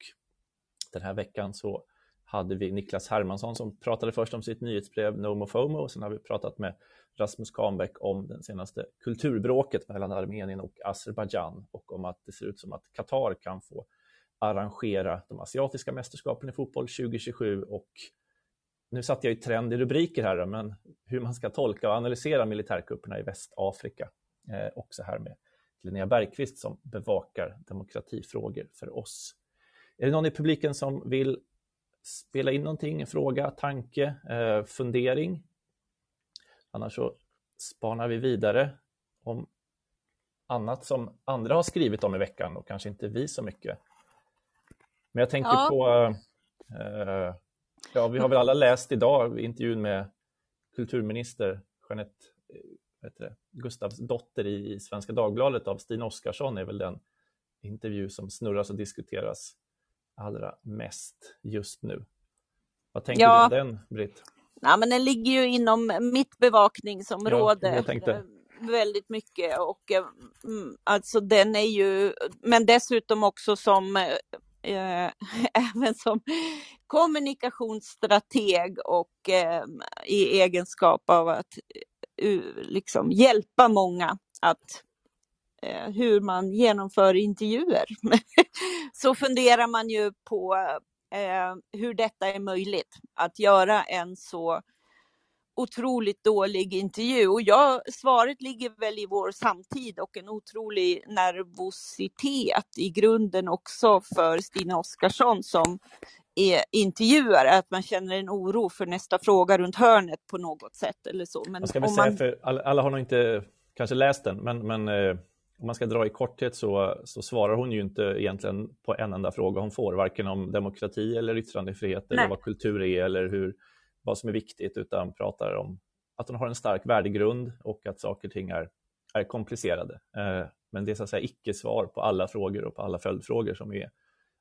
den här veckan så hade vi Niklas Hermansson som pratade först om sitt nyhetsbrev NomoFomo. FOMO och sen har vi pratat med Rasmus Kahnbäck om den senaste kulturbråket mellan Armenien och Azerbajdzjan och om att det ser ut som att Qatar kan få arrangera de asiatiska mästerskapen i fotboll 2027 och nu satte jag ju trend i rubriker här, men hur man ska tolka och analysera militärkupperna i Västafrika. Eh, också här med Linnea Bergqvist som bevakar demokratifrågor för oss. Är det någon i publiken som vill spela in någonting, fråga, tanke, eh, fundering? Annars så spanar vi vidare om annat som andra har skrivit om i veckan och kanske inte vi så mycket. Men jag tänker ja. på eh, Ja, vi har väl alla läst idag intervjun med kulturminister Jeanette det, Gustavs dotter i Svenska Dagbladet av Stina Oskarsson är väl den intervju som snurras och diskuteras allra mest just nu. Vad tänker ja. du om den, Britt? Ja, men den ligger ju inom mitt bevakningsområde ja, väldigt mycket och mm, alltså den är ju, men dessutom också som eh, även som kommunikationsstrateg och eh, i egenskap av att uh, liksom hjälpa många att eh, hur man genomför intervjuer. så funderar man ju på eh, hur detta är möjligt, att göra en så otroligt dålig intervju. Och jag, svaret ligger väl i vår samtid och en otrolig nervositet i grunden också för Stina Oskarsson som är intervjuare, att man känner en oro för nästa fråga runt hörnet på något sätt eller så. Men ska vi säga, man... för alla, alla, har nog inte kanske läst den, men, men eh, om man ska dra i korthet så, så svarar hon ju inte egentligen på en enda fråga hon får, varken om demokrati eller yttrandefrihet Nej. eller vad kultur är eller hur, vad som är viktigt, utan pratar om att hon har en stark värdegrund och att saker och ting är, är komplicerade. Eh, men det är så att säga icke-svar på alla frågor och på alla följdfrågor som är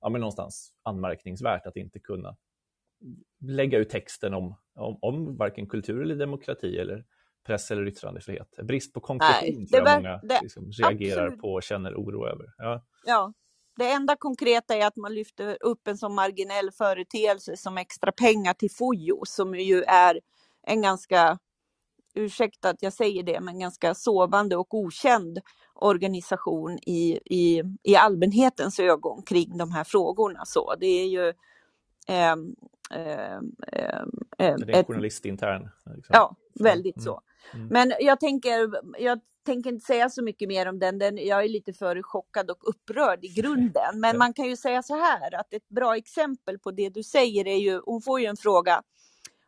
ja, men någonstans anmärkningsvärt att inte kunna lägga ut texten om, om, om varken kultur eller demokrati eller press eller yttrandefrihet. Brist på konkretion tror jag många det, liksom reagerar absolut. på och känner oro över. Ja. ja, det enda konkreta är att man lyfter upp en sån marginell företeelse som extra pengar till Fojo som ju är en ganska, ursäkta att jag säger det, men ganska sovande och okänd organisation i, i, i allmänhetens ögon kring de här frågorna. Så det är ju eh, eh, eh, det är en journalistintern. Liksom. Ja, väldigt mm. så. Mm. Men jag tänker, jag tänker inte säga så mycket mer om den. den. Jag är lite för chockad och upprörd i grunden. Men man kan ju säga så här att ett bra exempel på det du säger är ju, hon får ju en fråga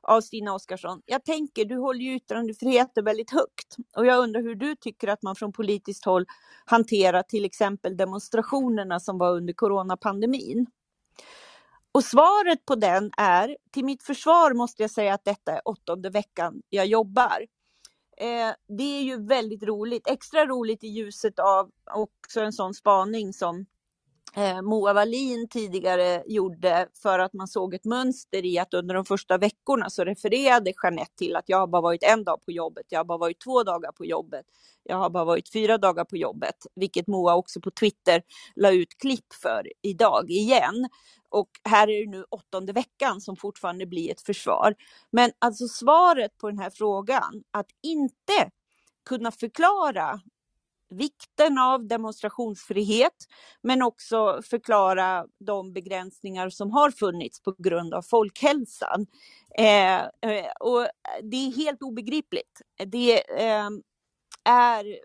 av Stina Oskarsson. Jag tänker, du håller ju yttrandefriheten väldigt högt och jag undrar hur du tycker att man från politiskt håll hanterar till exempel demonstrationerna som var under coronapandemin. Och svaret på den är, till mitt försvar måste jag säga att detta är åttonde veckan jag jobbar. Eh, det är ju väldigt roligt, extra roligt i ljuset av också en sån spaning som Eh, Moa Wallin tidigare gjorde för att man såg ett mönster i att under de första veckorna så refererade Jeanette till att jag har bara varit en dag på jobbet, jag har bara varit två dagar på jobbet, jag har bara varit fyra dagar på jobbet, vilket Moa också på Twitter la ut klipp för idag igen. Och här är det nu åttonde veckan som fortfarande blir ett försvar. Men alltså svaret på den här frågan, att inte kunna förklara vikten av demonstrationsfrihet, men också förklara de begränsningar som har funnits på grund av folkhälsan. Eh, eh och det är helt obegripligt. Det ehm, eh, är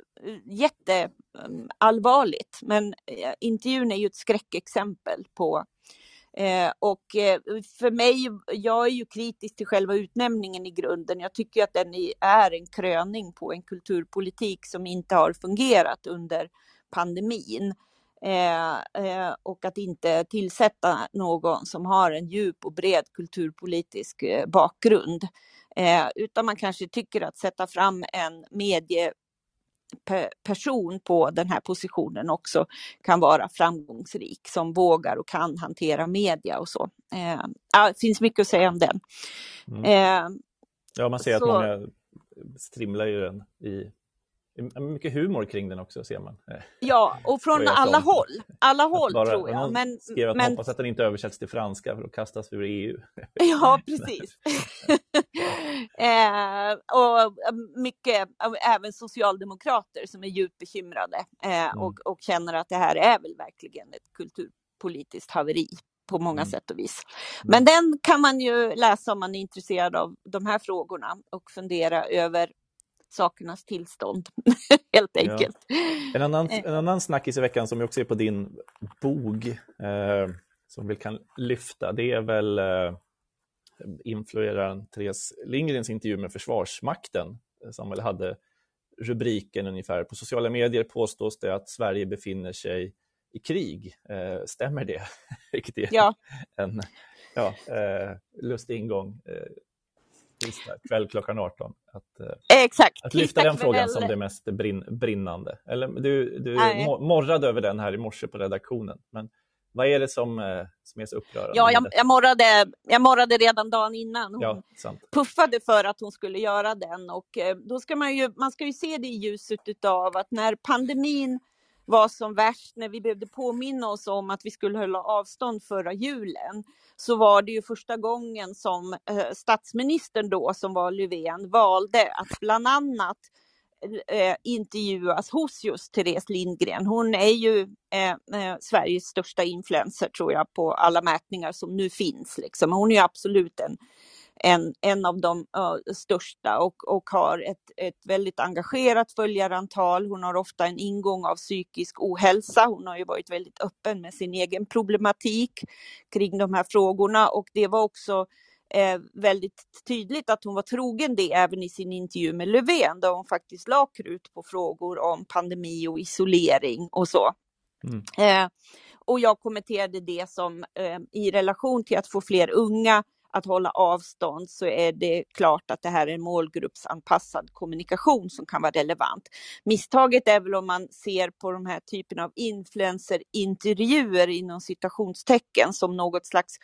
jätteallvarligt, mm, men eh, intervjun är ju ett skräckexempel på Eh, och eh, för mig, jag är ju kritisk till själva utnämningen i grunden. Jag tycker att den är en kröning på en kulturpolitik som inte har fungerat under pandemin. Eh, eh, och att inte tillsätta någon som har en djup och bred kulturpolitisk eh, bakgrund. Eh, utan man kanske tycker att sätta fram en medie person på den här positionen också kan vara framgångsrik som vågar och kan hantera media och så. Eh, det finns mycket att säga om den. Mm. Eh, ja, man ser så... att många strimlar ju den i mycket humor kring den också ser man. Ja, och från alla håll. Alla håll bara, tror jag. Men, skrev att men... hoppas att den inte översätts till franska för att kastas ur EU. Ja, precis. eh, och eh, mycket, även socialdemokrater som är djupt bekymrade eh, mm. och, och känner att det här är väl verkligen ett kulturpolitiskt haveri på många mm. sätt och vis. Mm. Men den kan man ju läsa om man är intresserad av de här frågorna och fundera över sakernas tillstånd, helt enkelt. Ja. En, annan, eh. en annan snackis i veckan som också är på din bog, eh, som vi kan lyfta, det är väl eh, influeraren Therese Lindgrens intervju med Försvarsmakten, eh, som väl hade rubriken ungefär, på sociala medier påstås det att Sverige befinner sig i krig. Eh, stämmer det? Vilket är ja. en ja, eh, lustig ingång. Eh, tisdag kväll klockan 18. Att, eh, Exakt. att lyfta den frågan som det mest brinn, brinnande. Eller, du du morrade över den här i morse på redaktionen. Men vad är det som, eh, som är så upprörande? Ja, jag, jag, morrade, jag morrade redan dagen innan. Hon ja, puffade för att hon skulle göra den. Och eh, då ska man, ju, man ska ju se det i ljuset av att när pandemin var som värst, när vi behövde påminna oss om att vi skulle hålla avstånd förra julen, så var det ju första gången som eh, statsministern då, som var Löfven, valde att bland annat eh, eh intervjuas hos just Therese Lindgren. Hon är ju eh, eh, Sveriges största influencer tror jag på alla mätningar som nu finns. Liksom. Hon är ju absolut en en, en av de uh, största och, och har ett, ett väldigt engagerat följarantal. Hon har ofta en ingång av psykisk ohälsa. Hon har ju varit väldigt öppen med sin egen problematik kring de här frågorna och det var också eh, väldigt tydligt att hon var trogen det även i sin intervju med Löfven där hon faktiskt la krut på frågor om pandemi och isolering och så. Mm. Eh, och jag kommenterade det som eh, i relation till att få fler unga att hålla avstånd så är det klart att det här är en målgruppsanpassad kommunikation som kan vara relevant. Misstaget är väl om man ser på de här typen av influencerintervjuer inom citationstecken som något slags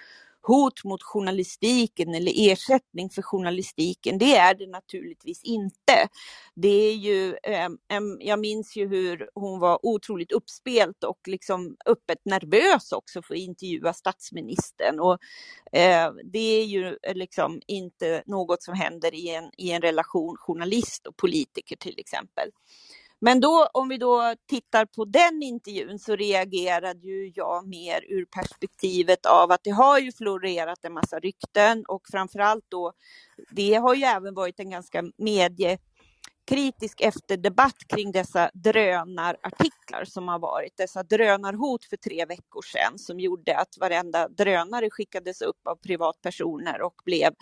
hot mot journalistiken eller ersättning för journalistiken. Det är det naturligtvis inte. Det är ju, eh, jag minns ju hur hon var otroligt uppspelt och liksom öppet nervös också för att intervjua statsministern. Och, eh, det är ju eh, liksom inte något som händer i en, i en relation journalist och politiker till exempel. Men då, om vi då tittar på den intervjun så reagerade ju jag mer ur perspektivet av att det har ju florerat en massa rykten och framförallt då, det har ju även varit en ganska mediekritisk efterdebatt kring dessa drönarartiklar som har varit, dessa drönarhot för tre veckor sedan som gjorde att varenda drönare skickades upp av privatpersoner och blev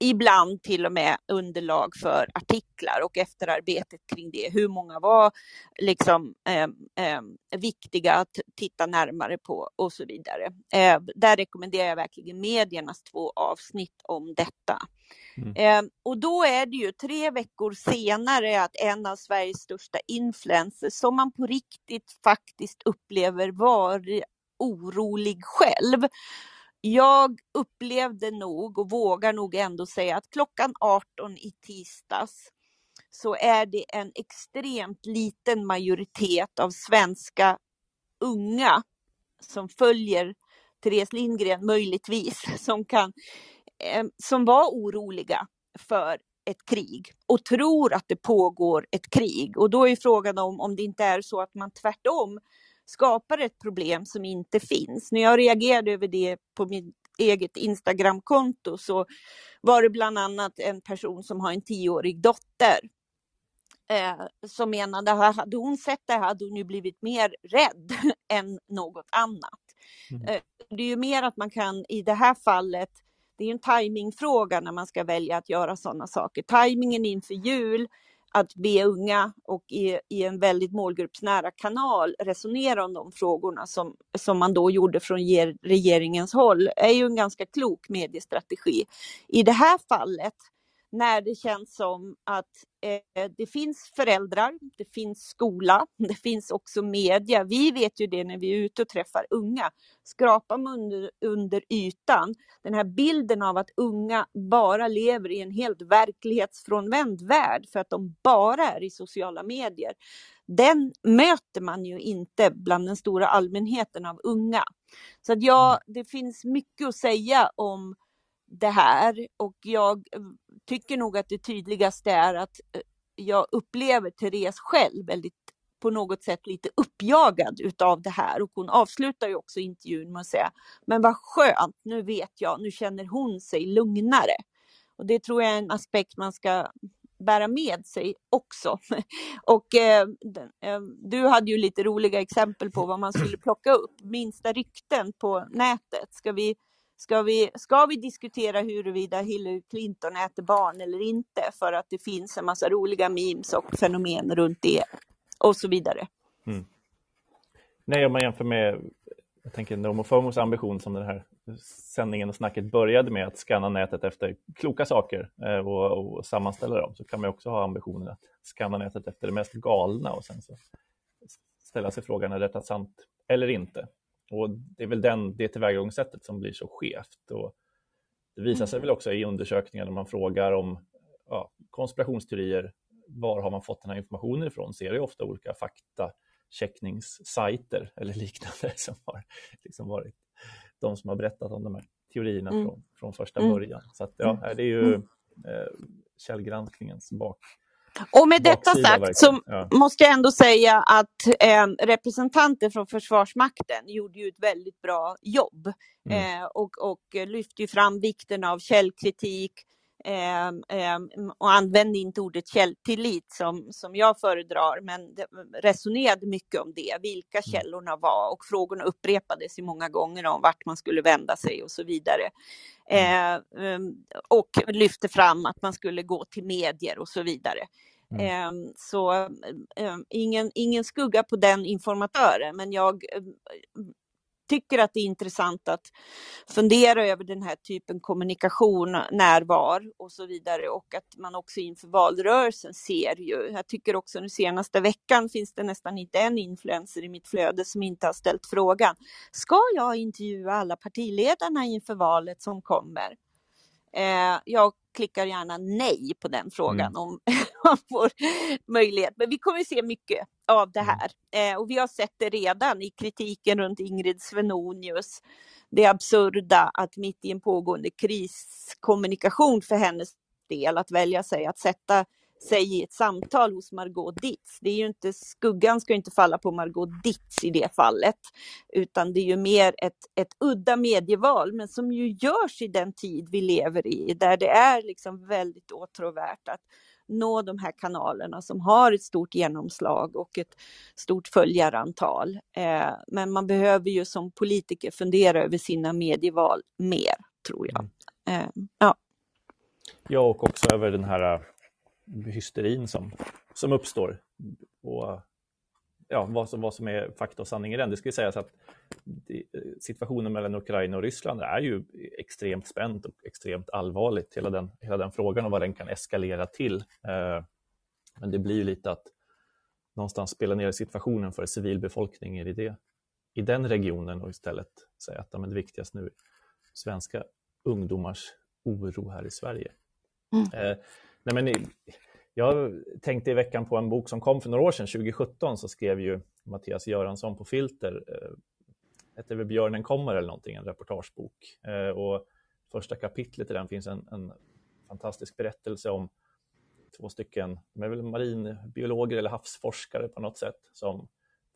ibland till och med underlag för artiklar och efterarbetet kring det. Hur många var liksom eh, eh, viktiga att titta närmare på och så vidare. Eh, där rekommenderar jag verkligen mediernas två avsnitt om detta. Mm. Eh, och då är det ju tre veckor senare att en av Sveriges största influencers som man på riktigt faktiskt upplever var orolig själv. Jag upplevde nog och vågar nog ändå säga att klockan 18 i tisdags så är det en extremt liten majoritet av svenska unga som följer Therese Lindgren möjligtvis, som, kan, eh, som var oroliga för ett krig och tror att det pågår ett krig. Och då är frågan om, om det inte är så att man tvärtom skapar ett problem som inte finns. När jag reagerade över det på mitt eget Instagramkonto så var det bland annat en person som har en tioårig dotter eh, som menade att hade hon sett det hade hon ju blivit mer rädd än något annat. Mm. Eh, det är ju mer att man kan i det här fallet, det är ju en timingfråga när man ska välja att göra sådana saker. Timingen inför jul, att be unga och i, i en väldigt målgruppsnära kanal resonera om de frågorna som, som man då gjorde från regeringens håll är ju en ganska klok mediestrategi. I det här fallet när det känns som att eh, det finns föräldrar, det finns skola, det finns också media. Vi vet ju det när vi är ute och träffar unga. Skrapar man under, under ytan, den här bilden av att unga bara lever i en helt verklighetsfrånvänd värld för att de bara är i sociala medier. Den möter man ju inte bland den stora allmänheten av unga. Så att ja, mm. det finns mycket att säga om det här och jag eh, tycker nog att det tydligaste är att eh, jag upplever Therese själv väldigt på något sätt lite uppjagad utav det här och hon avslutar ju också intervjun med att säga men vad skönt, nu vet jag, nu känner hon sig lugnare. Och det tror jag är en aspekt man ska bära med sig också. Och eh, eh, du hade ju lite roliga exempel på vad man skulle plocka upp. Minsta rykten på nätet. Ska vi Ska vi, ska vi diskutera huruvida Hillary Clinton äter barn eller inte för att det finns en massa roliga memes och fenomen runt det och så vidare. Mm. Nej, om man jämför med jag tänker Nomofomos ambition som den här sändningen och snacket började med att skanna nätet efter kloka saker eh, och, och sammanställa dem så kan man också ha ambitionen att skanna nätet efter det mest galna och sen så ställa sig frågan är detta sant eller inte. Och det är väl den, det tillvägagångssättet som blir så skevt. Och det visar sig mm. väl också i undersökningar när man frågar om ja, konspirationsteorier, var har man fått den här informationen ifrån? Så är det ofta olika faktacheckningssajter eller liknande som har liksom varit de som har berättat om de här teorierna mm. från, från första mm. början. Så att, ja, mm. det är ju eh, källgranskningens bak, och med detta sagt så ja. måste jag ändå säga att eh, representanter från Försvarsmakten gjorde ju ett väldigt bra jobb mm. eh, och, och lyfte fram vikten av källkritik eh, och använde inte ordet källtillit som, som jag föredrar, men resonerade mycket om det, vilka mm. källorna var och frågorna upprepades ju många gånger om vart man skulle vända sig och så vidare. Eh, och lyfte fram att man skulle gå till medier och så vidare. Mm. Ehm, så ehm, ingen, ingen skugga på den informatören, men jag ehm, tycker att det är intressant att fundera över den här typen kommunikation, när, var och så vidare och att man också inför valrörelsen ser ju, jag tycker också den senaste veckan finns det nästan inte en influencer i mitt flöde som inte har ställt frågan, ska jag intervjua alla partiledarna inför valet som kommer? Eh, jag klickar gärna nej på den frågan mm. om man får möjlighet. Men vi kommer se mycket av det mm. här. Eh, och vi har sett det redan i kritiken runt Ingrid Svenonius. Det absurda att mitt i en pågående kriskommunikation för hennes del att välja sig att sätta sig i ett samtal hos Margot Ditz. Det är ju inte, skuggan ska inte falla på Margot Ditz i det fallet, utan det är ju mer ett, ett udda medieval, men som ju görs i den tid vi lever i, där det är liksom väldigt åtråvärt att nå de här kanalerna som har ett stort genomslag och ett stort följarantal. Eh, men man behöver ju som politiker fundera över sina medieval mer, tror jag. Mm. Eh, ja. Ja, och också över den här hysterin som, som uppstår. Och ja, vad, som, vad som är fakta och sanning i den. Det ska sägas att situationen mellan Ukraina och Ryssland är ju extremt spänt och extremt allvarligt, hela den, hela den frågan och vad den kan eskalera till. Eh, men det blir ju lite att någonstans spela ner situationen för civilbefolkningen i det. i den regionen och istället säga att men det viktigaste nu är svenska ungdomars oro här i Sverige. Mm. Nej men, jag tänkte i veckan på en bok som kom för några år sedan, 2017, så skrev ju Mattias Göransson på Filter, eh, väl Björnen kommer eller någonting, en reportagebok. Eh, och första kapitlet i den finns en, en fantastisk berättelse om två stycken, de är väl marinbiologer eller havsforskare på något sätt, som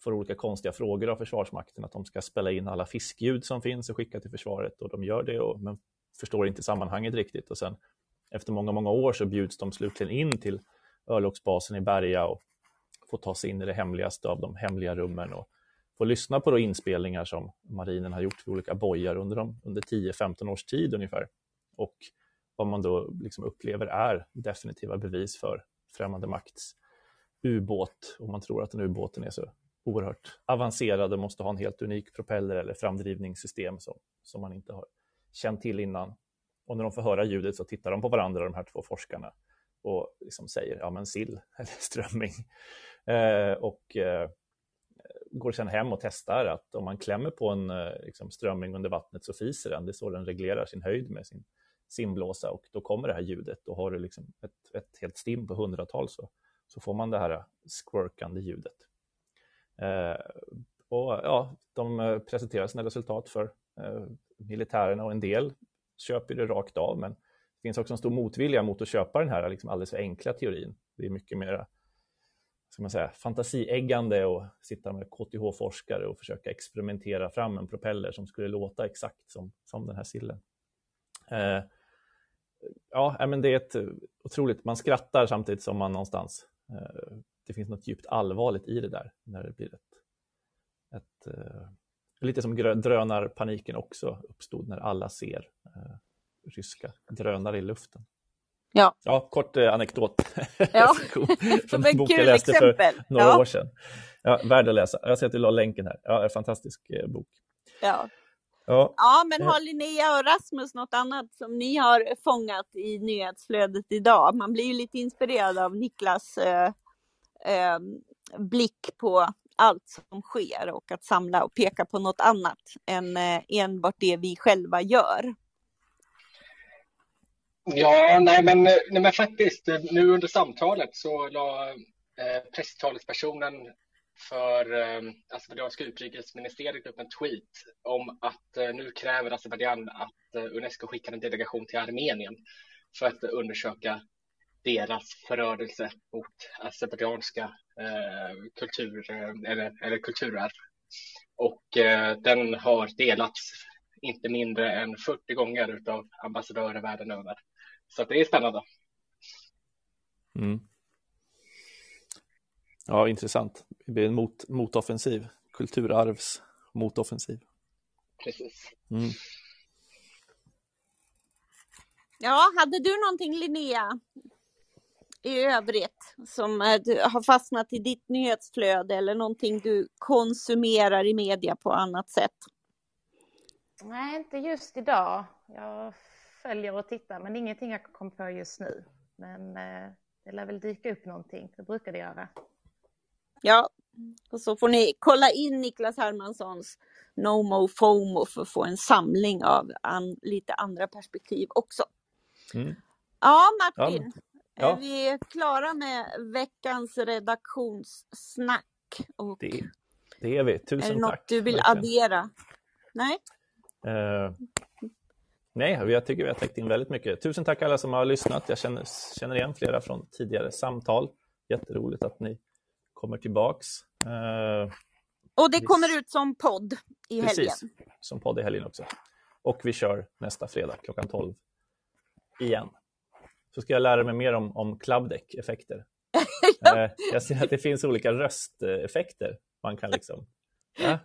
får olika konstiga frågor av Försvarsmakten att de ska spela in alla fiskljud som finns och skicka till försvaret och de gör det och, men förstår inte sammanhanget riktigt och sen efter många, många år så bjuds de slutligen in till örlogsbasen i Berga och får ta sig in i det hemligaste av de hemliga rummen och får lyssna på inspelningar som marinen har gjort vid olika bojar under, under 10-15 års tid ungefär. Och vad man då liksom upplever är definitiva bevis för främmande makts ubåt och man tror att den ubåten är så oerhört avancerad och måste ha en helt unik propeller eller framdrivningssystem som, som man inte har känt till innan. Och när de får höra ljudet så tittar de på varandra, de här två forskarna, och liksom säger ja men sill eller strömming. Eh, och eh, går sen hem och testar att om man klämmer på en eh, liksom, strömming under vattnet så fiser den. Det är så den reglerar sin höjd med sin simblåsa och då kommer det här ljudet. Då har du liksom ett, ett helt stim på hundratal så, så får man det här eh, squirkande ljudet. Eh, och ja, De eh, presenterar sina resultat för eh, militärerna och en del köper det rakt av men det finns också en stor motvilja mot att köpa den här liksom alldeles för enkla teorin. Det är mycket mer ska man säga, fantasieggande och sitta med KTH-forskare och försöka experimentera fram en propeller som skulle låta exakt som, som den här sillen. Eh, ja, men det är ett otroligt, man skrattar samtidigt som man någonstans, eh, det finns något djupt allvarligt i det där när det blir ett, ett eh, lite som drönarpaniken också uppstod när alla ser ryska drönare i luften. Ja, ja kort eh, anekdot. Ja. Från en bok jag läste exempel. för några ja. år sedan. Ja, värd att läsa. Jag ser att du la länken här. Ja, en fantastisk eh, bok. Ja. Ja. ja, men har Linnea och Rasmus något annat som ni har fångat i nyhetsflödet idag? Man blir ju lite inspirerad av Niklas eh, eh, blick på allt som sker och att samla och peka på något annat än eh, enbart det vi själva gör. Ja, nej men, nej men faktiskt nu under samtalet så la eh, presstalespersonen för eh, Azerbajdzjanska utrikesministeriet upp en tweet om att eh, nu kräver Azerbajdzjan att eh, Unesco skickar en delegation till Armenien för att undersöka deras förödelse mot azerbajdzjanska eh, kultur, eh, eller, eller kulturarv. Och eh, den har delats inte mindre än 40 gånger av ambassadörer världen över. Så det är spännande. Mm. Ja, intressant. Det blir en mot, motoffensiv, kulturarvs motoffensiv. Precis. Mm. Ja, hade du någonting Linnea i övrigt som har fastnat i ditt nyhetsflöde eller någonting du konsumerar i media på annat sätt? Nej, inte just idag. Jag följer och tittar, men ingenting jag kommer på just nu. Men eh, det lär väl dyka upp någonting, det brukar det göra. Ja, och så får ni kolla in Niklas Hermanssons No Mo FOMO för att få en samling av an, lite andra perspektiv också. Mm. Ja, Martin. Ja. Är vi klara med veckans redaktionssnack? Och det, det är vi. Tusen tack. Är det något tack, du vill verkligen. addera? Nej? Uh, nej, jag tycker vi har täckt in väldigt mycket. Tusen tack alla som har lyssnat. Jag känner, känner igen flera från tidigare samtal. Jätteroligt att ni kommer tillbaks. Uh, och det kommer ut som podd i precis, helgen. som podd i helgen också. Och vi kör nästa fredag klockan 12 igen så ska jag lära mig mer om, om clubdeck-effekter. ja. Eh, jag ser att det finns olika rösteffekter. Man kan liksom... Ja.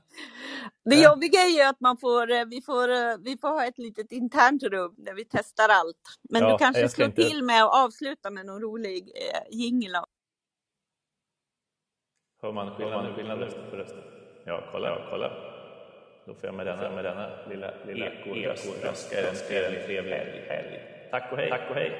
Det jobbiga är ju att man får, eh, vi, får, eh, vi får ha ett litet internt rum där vi testar allt. Men ja, du kanske slår inte... till med att avsluta med någon rolig eh, jingel. Hör man skillnad, skillnad röst för röst? Ja, kolla, ja, kolla. Då får jag med denna, med denna lilla, lilla ekoröst önska er en trevlig helg. Tack och hej. Tack och hej.